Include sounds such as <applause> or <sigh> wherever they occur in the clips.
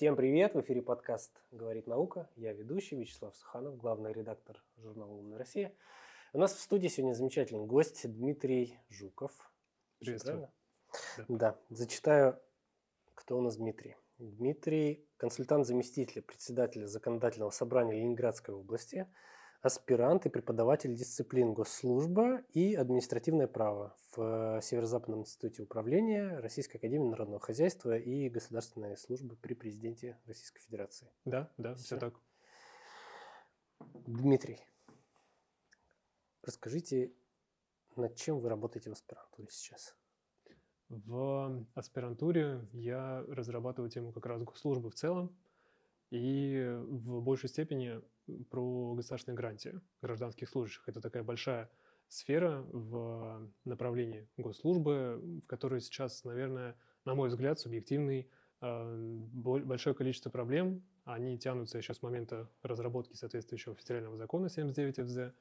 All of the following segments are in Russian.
Всем привет! В эфире подкаст «Говорит наука». Я ведущий Вячеслав Суханов, главный редактор журнала «Умная Россия». У нас в студии сегодня замечательный гость Дмитрий Жуков. Приветствую. Да. да. Зачитаю, кто у нас Дмитрий. Дмитрий – консультант-заместителя председателя Законодательного собрания Ленинградской области – аспирант и преподаватель дисциплин госслужба и административное право в э, Северо-Западном институте управления Российской академии народного хозяйства и государственной службы при президенте Российской Федерации. Да, да, все, все так. Дмитрий, расскажите, над чем вы работаете в аспирантуре сейчас? В аспирантуре я разрабатываю тему как раз госслужбы в целом и в большей степени про государственные гарантии гражданских служащих. Это такая большая сфера в направлении госслужбы, в которой сейчас, наверное, на мой взгляд, субъективный а, большое количество проблем. Они тянутся еще с момента разработки соответствующего федерального закона 79 ФЗ.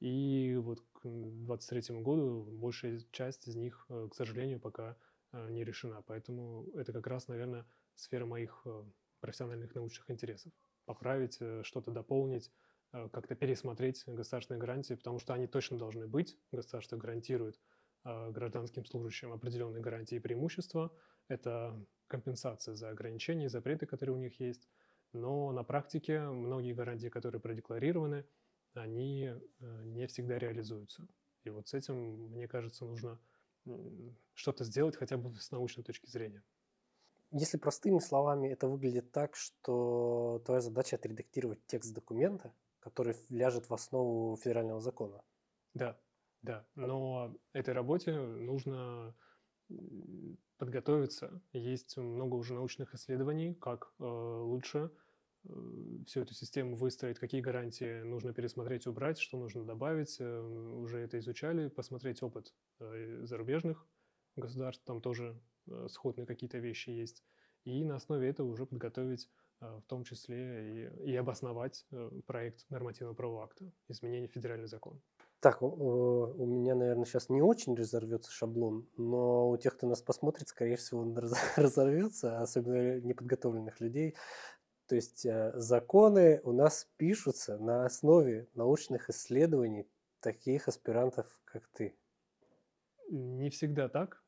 И вот к 2023 году большая часть из них, э, к сожалению, пока э, не решена. Поэтому это как раз, наверное, сфера моих э, профессиональных научных интересов поправить, э, что-то дополнить, э, как-то пересмотреть государственные гарантии, потому что они точно должны быть. Государство гарантирует э, гражданским служащим определенные гарантии и преимущества. Это компенсация за ограничения и запреты, которые у них есть. Но на практике многие гарантии, которые продекларированы, они не всегда реализуются. И вот с этим, мне кажется, нужно что-то сделать хотя бы с научной точки зрения. Если простыми словами, это выглядит так, что твоя задача отредактировать текст документа, который ляжет в основу федерального закона. Да, да. Но этой работе нужно подготовиться. Есть много уже научных исследований, как э, лучше э, всю эту систему выстроить, какие гарантии нужно пересмотреть, убрать, что нужно добавить. Э, уже это изучали, посмотреть опыт э, зарубежных государств, там тоже сходные какие-то вещи есть, и на основе этого уже подготовить э, в том числе и, и обосновать э, проект нормативного правового акта, изменения федеральный закон. Так, у меня, наверное, сейчас не очень разорвется шаблон, но у тех, кто нас посмотрит, скорее всего, он <laughs> разорвется, особенно неподготовленных людей. То есть законы у нас пишутся на основе научных исследований таких аспирантов, как ты. Не всегда так.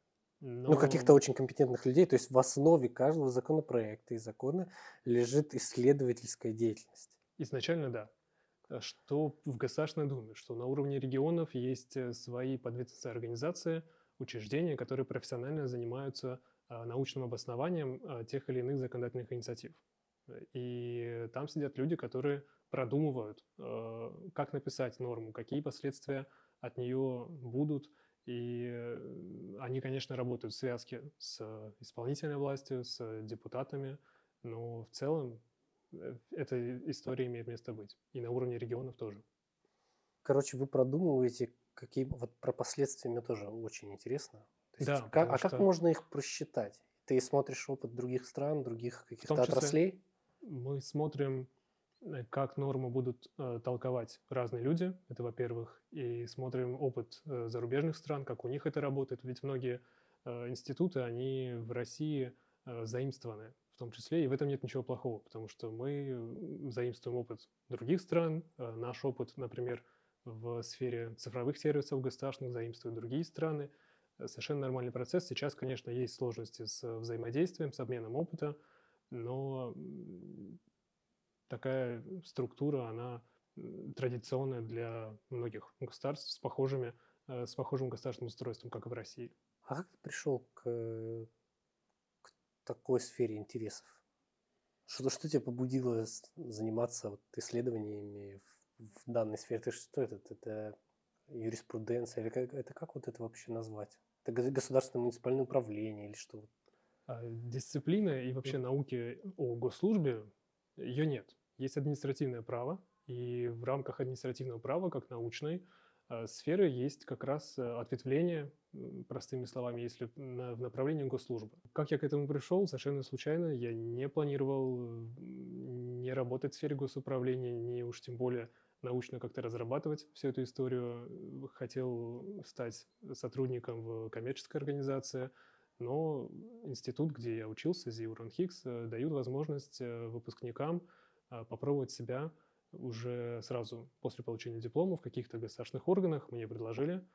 Но... Ну, каких-то очень компетентных людей. То есть в основе каждого законопроекта и закона лежит исследовательская деятельность. Изначально да. Э, что в Государственной Думе, что на уровне регионов есть э, свои подведомственные организации, учреждения, которые профессионально занимаются а, научным обоснованием тех или иных законодательных инициатив. И там сидят люди, которые продумывают, э, как написать норму, какие последствия от нее будут – и э, они, конечно, работают в связке с исполнительной властью, с депутатами, но в целом э, эта история имеет место быть. И на уровне регионов тоже. Короче, вы продумываете, какие... Вот про последствия мне тоже очень интересно. То есть, да, как, а что... как можно их просчитать? Ты смотришь опыт других стран, других каких-то отраслей? Мы смотрим как норму будут э, толковать разные люди, это во-первых, и смотрим опыт э, зарубежных стран, как у них это работает, ведь многие э, институты, они в России э, заимствованы в том числе, и в этом нет ничего плохого, потому что мы заимствуем опыт других стран, э, наш опыт, например, в сфере цифровых сервисов государственных заимствуют другие страны, э, совершенно нормальный процесс. Сейчас, конечно, есть сложности с взаимодействием, с обменом опыта, но такая структура, она традиционная для многих государств с, похожими, э, с похожим государственным устройством, как и в России. А как ты пришел к, к такой сфере интересов? Что, что тебя побудило заниматься вот исследованиями в, в данной сфере? Это что это? Это юриспруденция? Или как, это как вот это вообще назвать? Это государственное муниципальное управление или что? А, дисциплина и вообще науки о госслужбе, ее нет. Есть административное право, и в рамках административного права, как научной, э, сферы есть как раз э, ответвление, простыми словами, если на, в направлении госслужбы. Как я к этому пришел? Совершенно случайно. Я не планировал не работать в сфере госуправления, не уж тем более научно как-то разрабатывать всю эту историю. Хотел стать сотрудником в коммерческой организации, но институт, где я учился, ЗИУ РАНХИКС, дают возможность выпускникам попробовать себя уже сразу после получения диплома в каких-то государственных органах. Мне предложили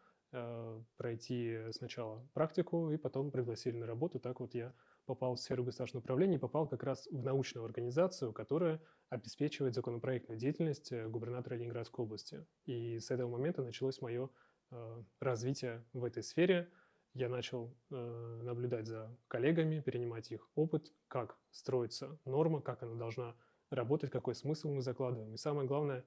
пройти сначала практику и потом пригласили на работу. Так вот я попал в сферу государственного управления и попал как раз в научную организацию, которая обеспечивает законопроектную деятельность э, губернатора Ленинградской области. И с этого момента началось мое э, развитие в этой сфере. Я начал наблюдать за коллегами, перенимать их опыт, как строится норма, как она должна работать, какой смысл мы закладываем. И самое главное,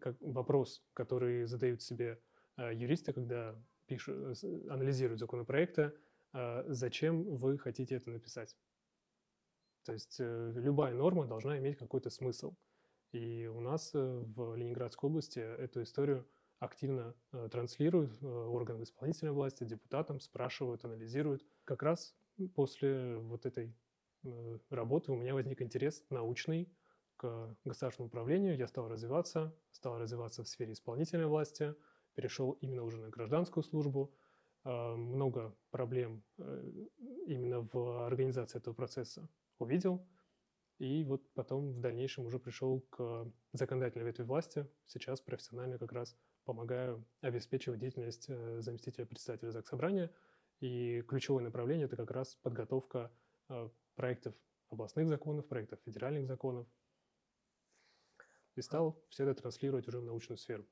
как вопрос, который задают себе юристы, когда пишут, анализируют законопроекты, а зачем вы хотите это написать. То есть э, любая норма должна иметь какой-то смысл. И у нас э, в Ленинградской области эту историю активно э, транслируют органы исполнительной власти, депутатам, спрашивают, анализируют. Как раз после вот этой работы у меня возник интерес научный к государственному управлению. Я стал развиваться, стал развиваться в сфере исполнительной власти, перешел именно уже на гражданскую службу – а, много проблем э, именно в организации этого процесса увидел, и вот потом в дальнейшем уже пришел к законодательной ветви власти. Сейчас профессионально как раз помогаю обеспечивать деятельность э, заместителя председателя ЗАГС Собрания. И ключевое направление – это как раз подготовка э, проектов областных законов, проектов федеральных законов. И стал все это транслировать уже в научную сферу.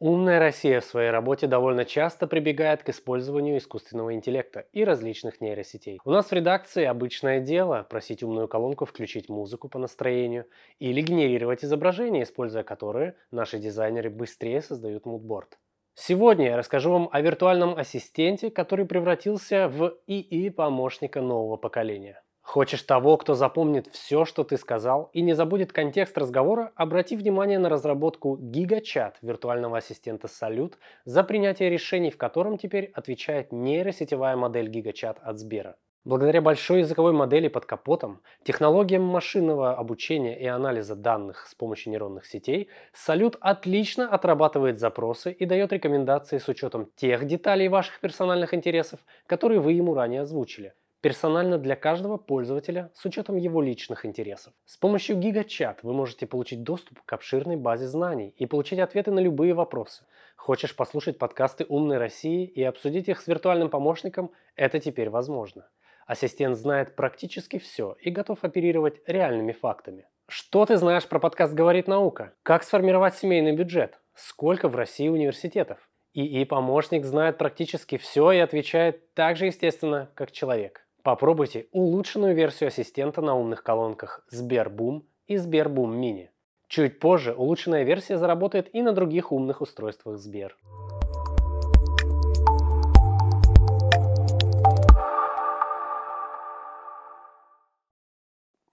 Умная Россия в своей работе довольно часто прибегает к использованию искусственного интеллекта и различных нейросетей. У нас в редакции обычное дело просить умную колонку включить музыку по настроению или генерировать изображения, используя которые наши дизайнеры быстрее создают мудборд. Сегодня я расскажу вам о виртуальном ассистенте, который превратился в ИИ-помощника нового поколения. Хочешь того, кто запомнит все, что ты сказал, и не забудет контекст разговора, обрати внимание на разработку GigaChat виртуального ассистента Salute, за принятие решений в котором теперь отвечает нейросетевая модель GigaChat от Сбера. Благодаря большой языковой модели под капотом, технологиям машинного обучения и анализа данных с помощью нейронных сетей, Salute отлично отрабатывает запросы и дает рекомендации с учетом тех деталей ваших персональных интересов, которые вы ему ранее озвучили персонально для каждого пользователя с учетом его личных интересов. С помощью GigaChat вы можете получить доступ к обширной базе знаний и получить ответы на любые вопросы. Хочешь послушать подкасты «Умной России» и обсудить их с виртуальным помощником? Это теперь возможно. Ассистент знает практически все и готов оперировать реальными фактами. Что ты знаешь про подкаст «Говорит наука»? Как сформировать семейный бюджет? Сколько в России университетов? ИИ-помощник знает практически все и отвечает так же естественно, как человек. Попробуйте улучшенную версию ассистента на умных колонках Sberboom и Sberboom Mini. Чуть позже улучшенная версия заработает и на других умных устройствах Сбер.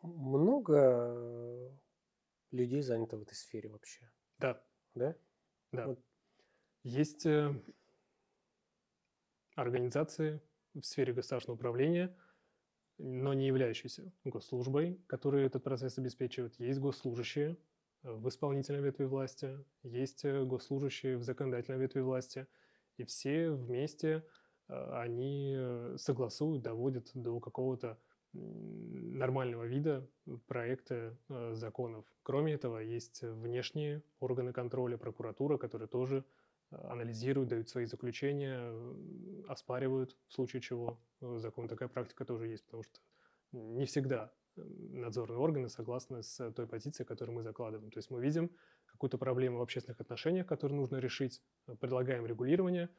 Много людей занято в этой сфере вообще. Да. Да? Да. Вот. Есть э, организации, в сфере государственного управления, но не являющиеся госслужбой, которые этот процесс обеспечивают. Есть госслужащие э, в исполнительной ветви власти, есть э, госслужащие в законодательной ветви власти, и все вместе э, они согласуют, доводят до какого-то нормального вида проекта законов. Кроме этого, есть внешние органы контроля, прокуратура, которые тоже анализируют, дают свои заключения, оспаривают, в случае чего э, закон. Такая практика тоже есть, потому что не всегда надзорные органы согласны с той позицией, которую мы закладываем. То есть мы видим какую-то проблему в общественных отношениях, которую нужно решить, э, предлагаем регулирование,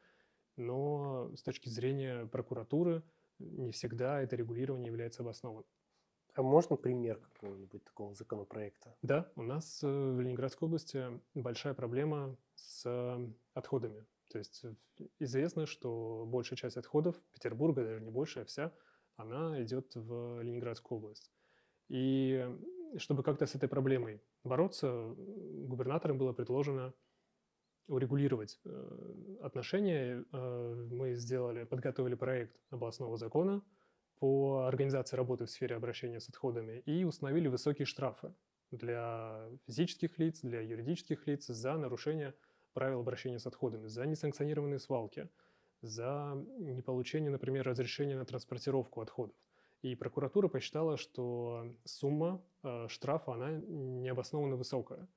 но с точки зрения прокуратуры не всегда это регулирование является обоснованным. А можно пример какого-нибудь такого законопроекта? Да, у нас в Ленинградской области большая проблема с отходами. То есть известно, что большая часть отходов Петербурга, даже не большая, вся, она идет в Ленинградскую область. И чтобы как-то с этой проблемой бороться, губернаторам было предложено урегулировать э, отношения. Э, мы сделали, подготовили проект областного закона по организации работы в сфере обращения с отходами и установили высокие штрафы для физических лиц, для юридических лиц за нарушение правил обращения с отходами, за несанкционированные свалки, за неполучение, например, разрешения на транспортировку отходов. И прокуратура посчитала, что сумма э, штрафа, она необоснованно высокая.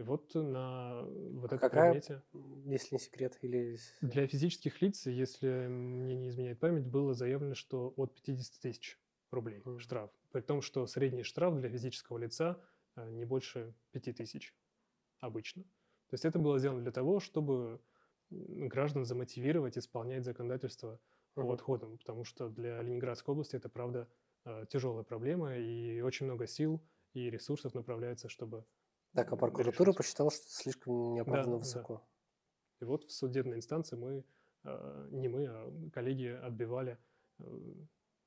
И вот на вот А этом какая, предмете м, если не секрет, или... для физических лиц, если мне не изменяет память, было заявлено, что от 50 тысяч рублей Мгм. штраф. При том, что средний штраф для физического лица э, не больше 5 тысяч обычно. То есть это было сделано для того, чтобы граждан замотивировать исполнять законодательство по Мгм. отходам, потому что для Ленинградской области это, правда, э, тяжелая проблема, и очень много сил и ресурсов направляется, чтобы Так, а прокуратура посчитала, что слишком неоправданно да. высоко. И вот в судебной инстанции мы, э, не мы, а коллеги отбивали э,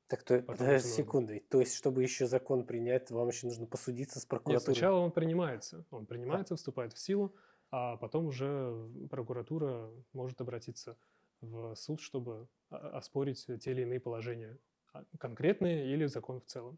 Так, то, подожди секунды. То есть, чтобы еще закон принять, вам еще нужно посудиться с Нет, прокуратурой? сначала он принимается. Он принимается, вступает в силу, а потом уже прокуратура может обратиться в суд, чтобы о- оспорить те или иные положения, а, конкретные или закон в целом.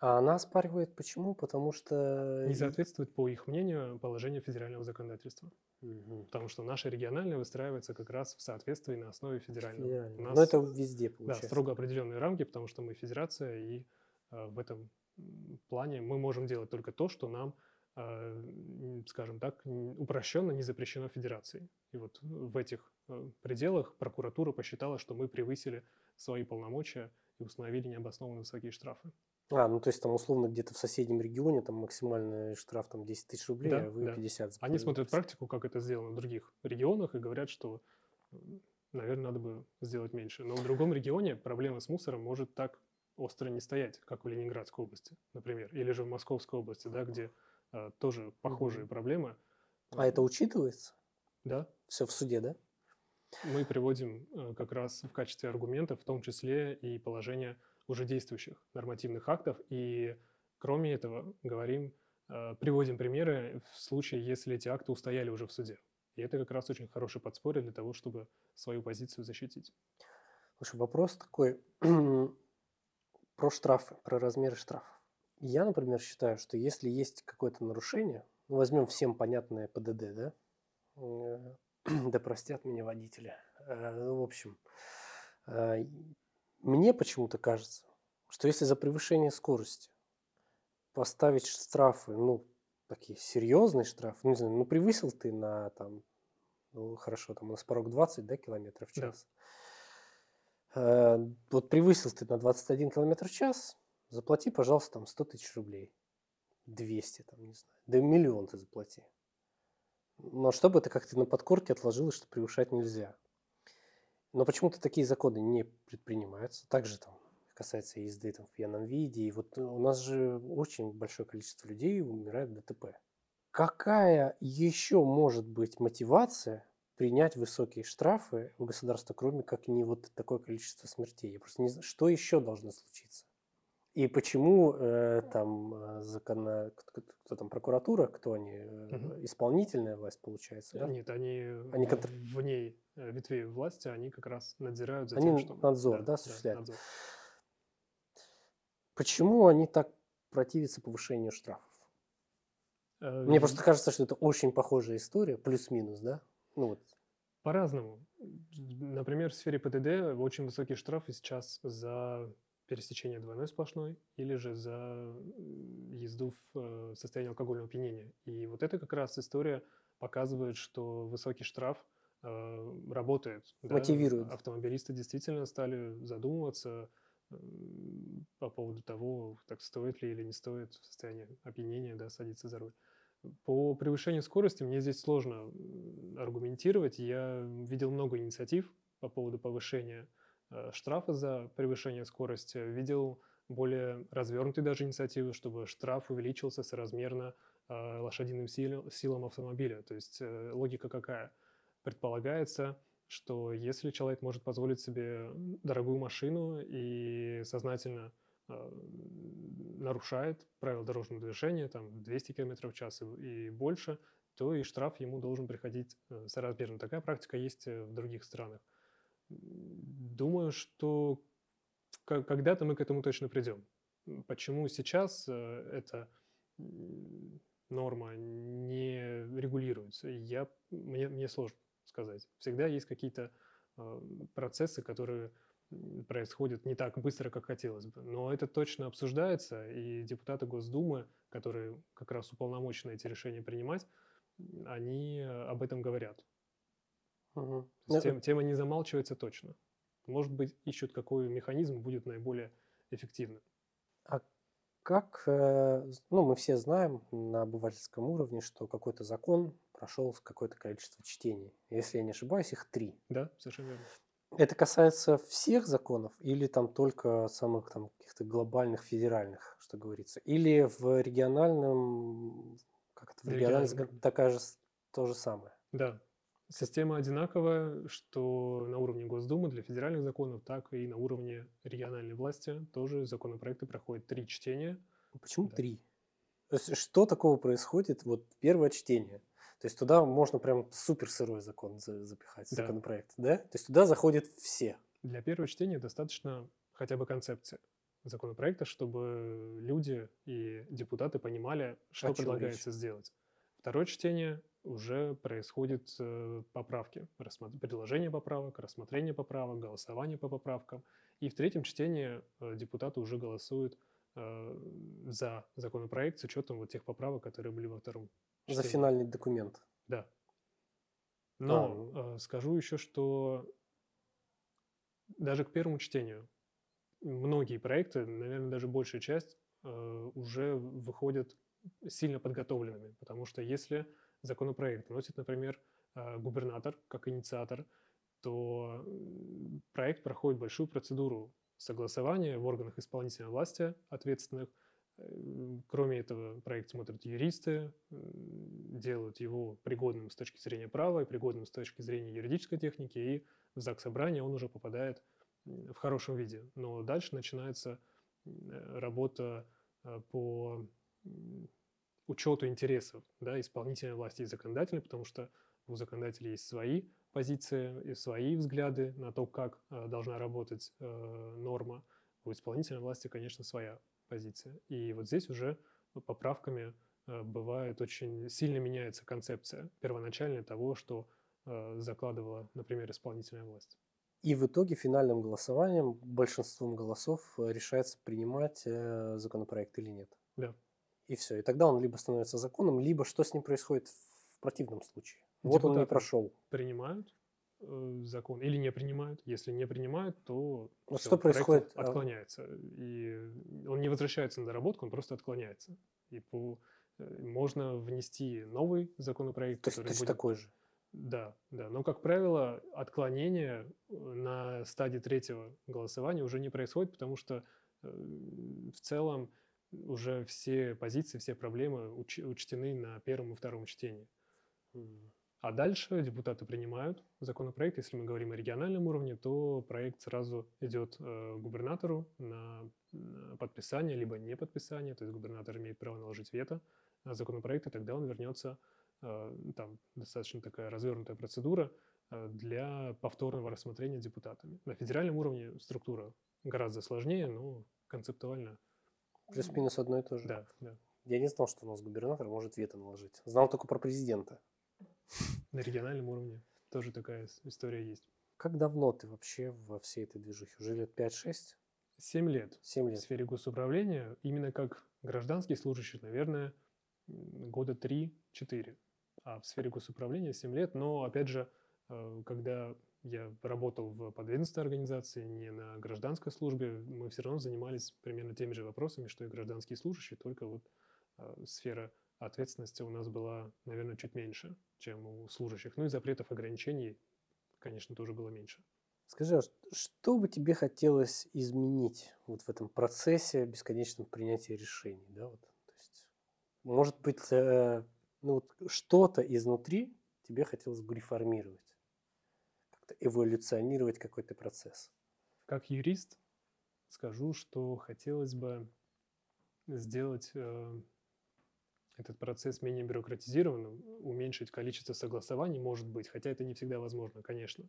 А она оспаривает почему? Потому что... Не соответствует, по их мнению, положению федерального законодательства. Мгм. Потому что наше региональное выстраивается как раз в соответствии на основе федерального. У Федеральный. нас Но это везде да, получается. строго определенные рамки, потому что мы федерация, и э, в этом плане мы можем делать только то, что нам, э, скажем так, упрощенно не запрещено федерацией. И вот в этих э, пределах прокуратура посчитала, что мы превысили свои полномочия и установили необоснованно высокие штрафы. А, ну то есть там условно где-то в соседнем регионе там максимальный штраф там 10 тысяч рублей, Да, а вы да. 50 за Они смотрят практику, как это сделано в других регионах, и говорят, что, наверное, надо бы сделать меньше. Но в другом регионе проблема с мусором может так остро не стоять, как в Ленинградской области, например, или же в Московской области, да, где э, тоже похожие проблемы. А это учитывается? Да, Все в суде, да? мы приводим э, как раз в качестве аргумента, в том числе и положение уже действующих нормативных актов. И кроме этого говорим, э, приводим примеры в случае, если эти акты устояли уже в суде. И это как раз очень хорошее подспорье для того, чтобы свою позицию защитить. Слушай, вопрос такой <clears throat> про штрафы, про размеры штрафов. Я, например, считаю, что если есть какое-то нарушение, ну, возьмем всем понятное ПДД, да? Э, <clears throat> Да простят меня водители. Ну, В общем, мне почему-то кажется, что если за превышение скорости поставить штрафы, ну, такие серьезные штрафы, ну, не знаю, ну, превысил ты на там, ну, хорошо, там у нас порог 20, да, километров в Да. час. Э, Вот превысил ты на 21 километр в час, заплати, пожалуйста, там 100 тысяч рублей. 200, там, не знаю. Да миллион ты заплати. Но чтобы это как-то на подкорке отложилось, что превышать нельзя. Но почему-то такие законы не предпринимаются. Также там касается езды там, в пьяном виде. И вот у нас же очень большое количество людей умирает в ДТП. Какая еще может быть мотивация принять высокие штрафы у государства, кроме как не вот такое количество смертей? Я просто не знаю, что еще должно случиться. И почему э, там э, закона, кто, кто там прокуратура, кто они, э, Мгм. исполнительная власть получается, да? Нет, они, Они в- контр- вне э, ветвей власти, они как раз надзирают за Они тем, что... надзор, да, осуществляют? надзор. Почему они так противятся повышению штрафов? Э, Мне просто кажется, что это очень похожая история, плюс-минус, да? Ну вот, По-разному. Например, в сфере ПДД очень высокие штрафы сейчас за пересечение двойной сплошной или же за м, езду в э, состоянии алкогольного опьянения. И вот это как раз история показывает, что высокий штраф э, работает. да. Мотивирует. Автомобилисты действительно стали задумываться по поводу того, так стоит ли или не стоит в состоянии опьянения да, садиться за руль. По превышению скорости мне здесь сложно аргументировать. Я видел много инициатив по поводу повышения э, штрафа за превышение скорости. Видел более развернутые даже инициативы, чтобы штраф увеличился соразмерно э, лошадиным сил- силам автомобиля. То есть э, логика какая? Предполагается, что если человек может позволить себе дорогую машину и сознательно э, нарушает правила дорожного движения, там 200 км в час и, и больше, то и штраф ему должен приходить э, соразмерно. Такая практика есть э, в других странах. Думаю, что когда-то мы к этому точно придем. Почему сейчас э, это м, норма не регулируется, я, мне, мне сложно сказать. Всегда есть какие-то э, процессы, которые происходят не так быстро, как хотелось бы. Но это точно обсуждается, и депутаты Госдумы, которые как раз уполномочены эти решения принимать, они об этом говорят. Мгм. То Ну, тем- тема не замалчивается точно. Может быть, ищут, какой механизм будет наиболее эффективным. А как, э, ну, мы все знаем на обывательском уровне, что какой-то закон прошел какое-то количество чтений. Если я не ошибаюсь, их три. Да, совершенно верно. Это касается всех законов или там только самых там каких-то глобальных, федеральных, что говорится? Или в региональном, как это, в На региональном такая же, то же самое? Да. Система одинаковая, что на уровне Госдумы для федеральных законов, так и на уровне региональной власти тоже законопроекты проходят три чтения. Почему Да. три? То есть что такого происходит? Вот первое чтение. То есть туда можно прям супер сырой закон за- запихать, Да. законопроект, да? То есть туда заходят все. Для первого чтения достаточно хотя бы концепции законопроекта, чтобы люди и депутаты понимали, что О предлагается речь? сделать. Второе чтение уже происходят э, поправки, предложение поправок, рассмотрение поправок, голосование по поправкам. И в третьем чтении э, депутаты уже голосуют э, за законопроект с учетом вот тех поправок, которые были во втором За чтении. финальный документ. Да. А, Но ну. э, скажу еще, что даже к первому чтению многие проекты, наверное, даже большая часть, уже выходят сильно подготовленными. Потому что если законопроект вносит, например, э, губернатор как инициатор, то проект проходит большую процедуру согласования в органах исполнительной власти ответственных. Э, Кроме этого, проект смотрят юристы, делают его пригодным с точки зрения права и пригодным с точки зрения юридической техники, и в ЗАГС собрание он уже попадает в хорошем виде. Но дальше начинается э, работа э, по учету интересов да, исполнительной власти и законодательной, потому что у законодателей есть свои позиции и свои взгляды на то, как э, должна работать э, норма. У исполнительной власти, конечно, своя позиция. И вот здесь уже поправками э, бывает очень сильно меняется концепция первоначальная того, что э, закладывала, например, исполнительная власть. И в итоге финальным голосованием, большинством голосов решается принимать э, законопроект или нет. Да. И все. И тогда он либо становится законом, либо что с ним происходит в противном случае. Вот он не прошел. принимают э, закон или не принимают. Если не принимают, то Вот всё, что происходит, а- Отклоняется. И он не возвращается на доработку, он просто отклоняется. И по, э, можно внести новый законопроект, То есть который точно будет... такой же. Да, да. Но, как правило, отклонение э, на стадии третьего голосования уже не происходит, потому что э, в целом уже все позиции, все проблемы уч- учтены на первом и втором чтении. А дальше депутаты принимают законопроект. Если мы говорим о региональном уровне, то проект сразу идет э, губернатору на, на подписание, либо не подписание. То есть губернатор имеет право наложить вето на законопроект, и тогда он вернется. э, там достаточно такая развернутая процедура э, для повторного рассмотрения депутатами. На федеральном уровне структура гораздо сложнее, но концептуально. Плюс-минус одно и то же. Да, да. Я не знал, что у нас губернатор может вето наложить. Знал только про президента. На региональном уровне тоже такая история есть. Как давно ты вообще во всей этой движухе? Уже лет 5-6? Семь лет. 7 в лет. сфере госуправления, именно как гражданский служащий, наверное, года 3-4. А в сфере госуправления 7 лет. Но, опять же, э, когда я работал в подведомственной организации, не на гражданской службе, мы все равно занимались примерно теми же вопросами, что и гражданские служащие, только вот э, сфера ответственности у нас была, наверное, чуть меньше, чем у служащих. Ну и запретов, ограничений, конечно, тоже было меньше. Скажи, а что бы тебе хотелось изменить вот в этом процессе бесконечном принятия решений? Да, вот, то есть, может быть, э, ну, вот что-то изнутри тебе хотелось бы реформировать, эволюционировать какой-то процесс. Как юрист скажу, что хотелось бы сделать э, этот процесс менее бюрократизированным, уменьшить количество согласований, может быть, хотя это не всегда возможно, конечно.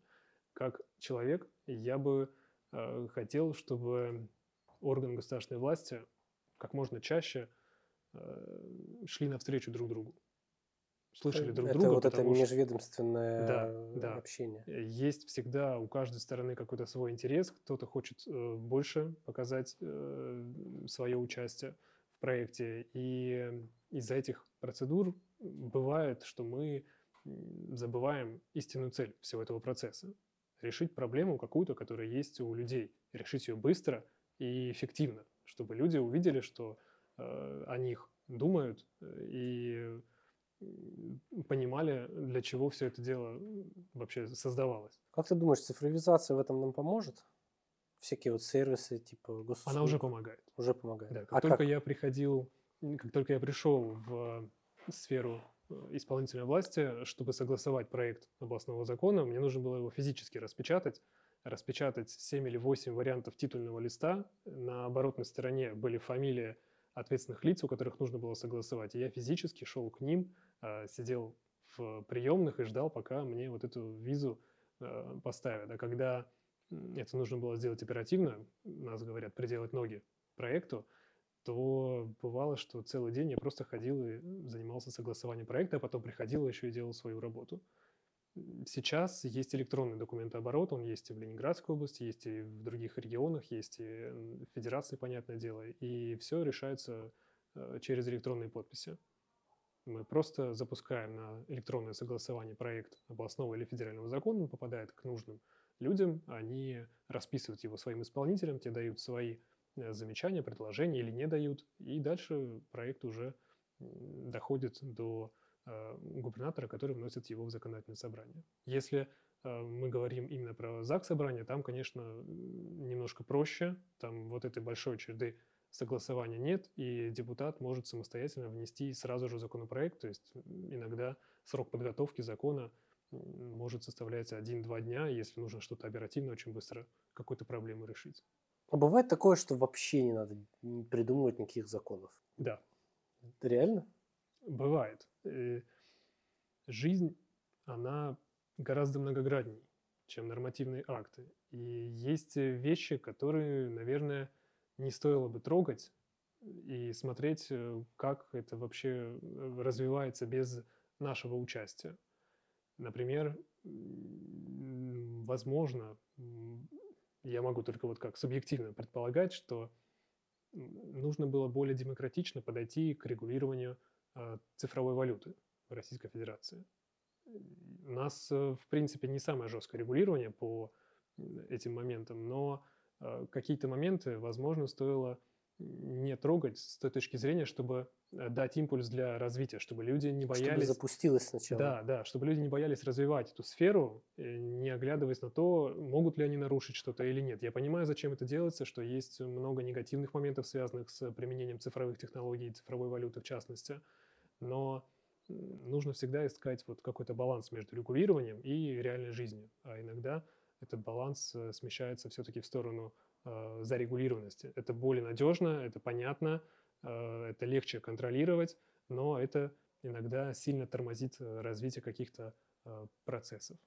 Как человек я бы э, хотел, чтобы орган государственной власти как можно чаще э, шли навстречу друг другу. Слышали друг это друга. вот это межведомственное Да, да. общение. Э, Есть всегда у каждой стороны какой-то свой интерес, кто-то хочет э, больше показать свое участие в проекте. И из-за этих процедур бывает, что мы забываем истинную цель всего этого процесса. Решить проблему какую-то, которая есть у людей. Решить ее быстро и эффективно, чтобы люди увидели, что э, о них думают э, и понимали, для чего все это дело вообще создавалось. Как ты думаешь, цифровизация в этом нам поможет? Всякие вот сервисы типа госуслуг Она уже помогает. уже помогают. Да, как а только как? я приходил, как только я пришел в сферу э, исполнительной власти, чтобы согласовать проект областного закона, мне нужно было его физически распечатать, распечатать 7 или 8 вариантов титульного листа. На оборотной стороне были фамилии ответственных лиц, у которых нужно было согласовать. И я физически шел к ним, э, сидел в приемных и ждал, пока мне вот эту визу э, поставят. А когда это нужно было сделать оперативно, нас говорят, приделать ноги проекту, то бывало, что целый день я просто ходил и занимался согласованием проекта, а потом приходил еще и делал свою работу. Сейчас есть электронный документооборот, он есть и в Ленинградской области, есть и в других регионах, есть и в федерации, понятное дело, и все решается э, через электронные подписи. Мы просто запускаем на электронное согласование проект областного или федерального закона, он попадает к нужным людям, они расписывают его своим исполнителям, те дают свои э, замечания, предложения или не дают, и дальше проект уже доходит до э, губернатора, который вносит его в законодательное собрание. Если э, мы говорим именно про ЗАГС собрание, там, конечно, немножко проще, там вот этой большой череды согласования нет, и депутат может самостоятельно внести сразу же законопроект, то есть иногда срок подготовки закона может составлять 1-2 дня, если нужно что-то оперативно, очень быстро какую-то проблему решить. А бывает такое, что вообще не надо придумывать никаких законов. Да, Реально? бывает. Э, Жизнь, она гораздо многогранней, чем нормативные акты. И есть э, вещи, которые, наверное, не стоило бы трогать и смотреть, э, как это вообще э, развивается без нашего участия. Например, возможно, я могу только вот как субъективно предполагать, что нужно было более демократично подойти к регулированию а, цифровой валюты в Российской Федерации. У нас, э, в принципе, не самое жесткое регулирование по этим моментам, но э, какие-то моменты, возможно, стоило не трогать с той точки зрения, чтобы э, дать импульс для развития, чтобы люди не Чтобы боялись... запустилось сначала. Да, да, чтобы люди не боялись развивать эту сферу, э, не оглядываясь на то, могут ли они нарушить что-то или нет. Я понимаю, зачем это делается, что есть много негативных моментов, связанных с применением цифровых технологий, цифровой валюты в частности, но нужно всегда искать вот какой-то баланс между регулированием и реальной жизнью. А иногда этот баланс э, смещается все-таки в сторону э, зарегулированности. Это более надежно, это понятно, э, это легче контролировать, но это иногда сильно тормозит э, развитие каких-то э, процессов.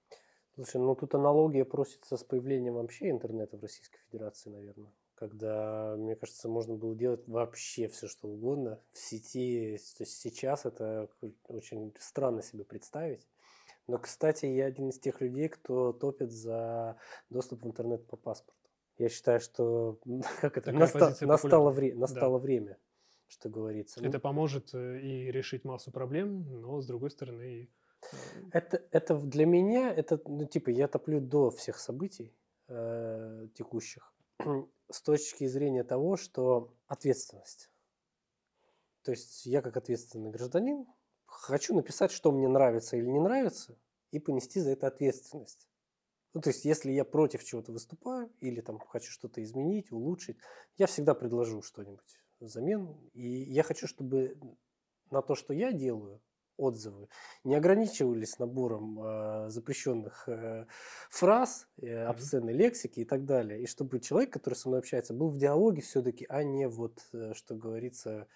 Слушай, ну тут аналогия просится с появлением вообще интернета в Российской Федерации, наверное. Когда, мне кажется, можно было делать вообще все, что угодно в сети. То есть сейчас это очень странно себе представить. Но, кстати, я один из тех людей, кто топит за доступ в интернет по паспорту. Я считаю, что <laughs> как это, наста- настало, вре- Да. настало время, что говорится. Ну, Это поможет э, и решить массу проблем, но с другой стороны э, Это, это для меня, это, ну, типа, я топлю до всех событий э, текущих с точки зрения того, что ответственность. То есть я как ответственный гражданин хочу написать, что мне нравится или не нравится, и понести за это ответственность. Ну, то есть, если я против чего-то выступаю или там хочу что-то изменить, улучшить, я всегда предложу что-нибудь взамен. И я хочу, чтобы на то, что я делаю, отзывы не ограничивались набором э, запрещенных э, фраз, э, обсценной лексики и так далее. И чтобы человек, который со мной общается, был в диалоге все-таки, а не вот, э, что говорится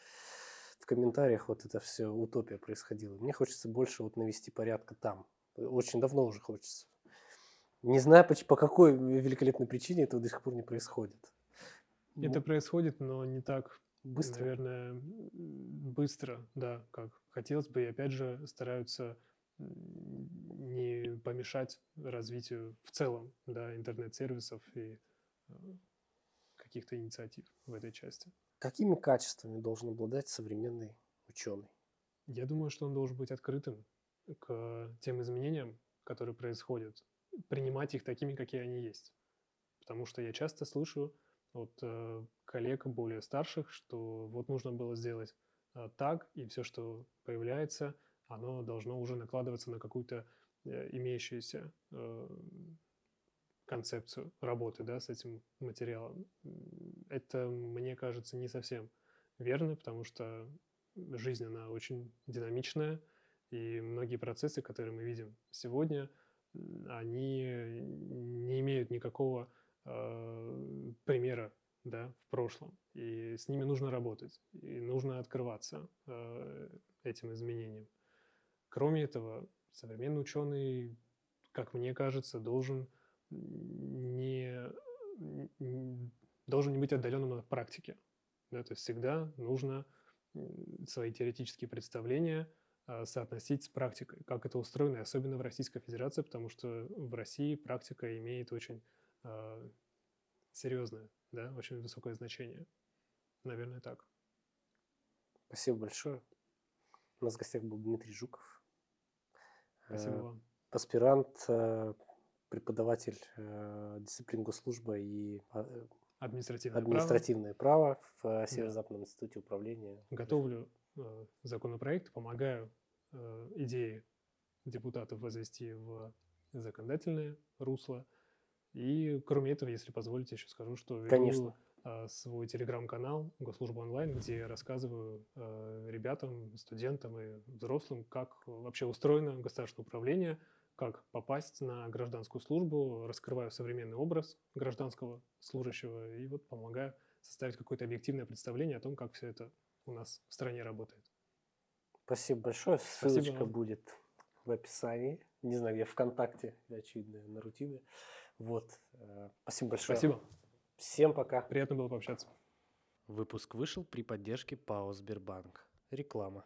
в комментариях, вот это все утопия происходила. Мне хочется больше вот навести порядка там. Очень давно уже хочется. Не знаю, по какой великолепной причине этого до сих пор не происходит. это происходит, но не так Быстро. Наверное, быстро, да, как хотелось бы. И опять же стараются не помешать развитию в целом, да, интернет-сервисов и э, каких-то инициатив в этой части. Какими качествами должен обладать современный ученый? Я думаю, что он должен быть открытым к тем изменениям, которые происходят, принимать их такими, какие они есть. Потому что я часто слышу от э, коллег более старших, что вот нужно было сделать э, так, и все, что появляется, оно должно уже накладываться на какую-то э, имеющуюся концепцию работы да, с этим материалом. Это, мне кажется, не совсем верно, потому что жизнь, она очень динамичная, и многие процессы, которые мы видим сегодня, они не имеют никакого э, примера да, в прошлом. И с ними нужно работать, и нужно открываться э, этим изменениям. Кроме этого, современный ученый, как мне кажется, должен не, н- должен не быть отдаленным от практики. Да, то есть всегда нужно свои теоретические представления а, соотносить с практикой, как это устроено, особенно в Российской Федерации, потому что в России практика имеет очень а, серьезное, да, очень высокое значение. Наверное, так. Спасибо большое. У нас в гостях был Дмитрий Жуков. Спасибо э, вам. Аспирант, э, преподаватель э, дисциплин госслужба и а, э, Административное право. административное право в э, Северо-Западном институте управления. Готовлю э, законопроект, помогаю э, идеи депутатов возвести в законодательное русло. И кроме этого, если позволите, еще скажу, что веду Конечно. э, свой телеграм-канал Госслужба онлайн, где я рассказываю э, ребятам, студентам и взрослым, как вообще устроено государственное управление, как попасть на гражданскую службу, раскрываю современный образ гражданского служащего и вот помогаю составить какое-то объективное представление о том, как все это у нас в стране работает. Спасибо большое. Спасибо Ссылочка вам. будет в описании. Не знаю, я ВКонтакте, очевидно, на Рутюбе. Вот. э, Спасибо большое. Спасибо. Всем пока. Приятно было пообщаться. Выпуск вышел при поддержке ПАО «Сбербанк». Реклама.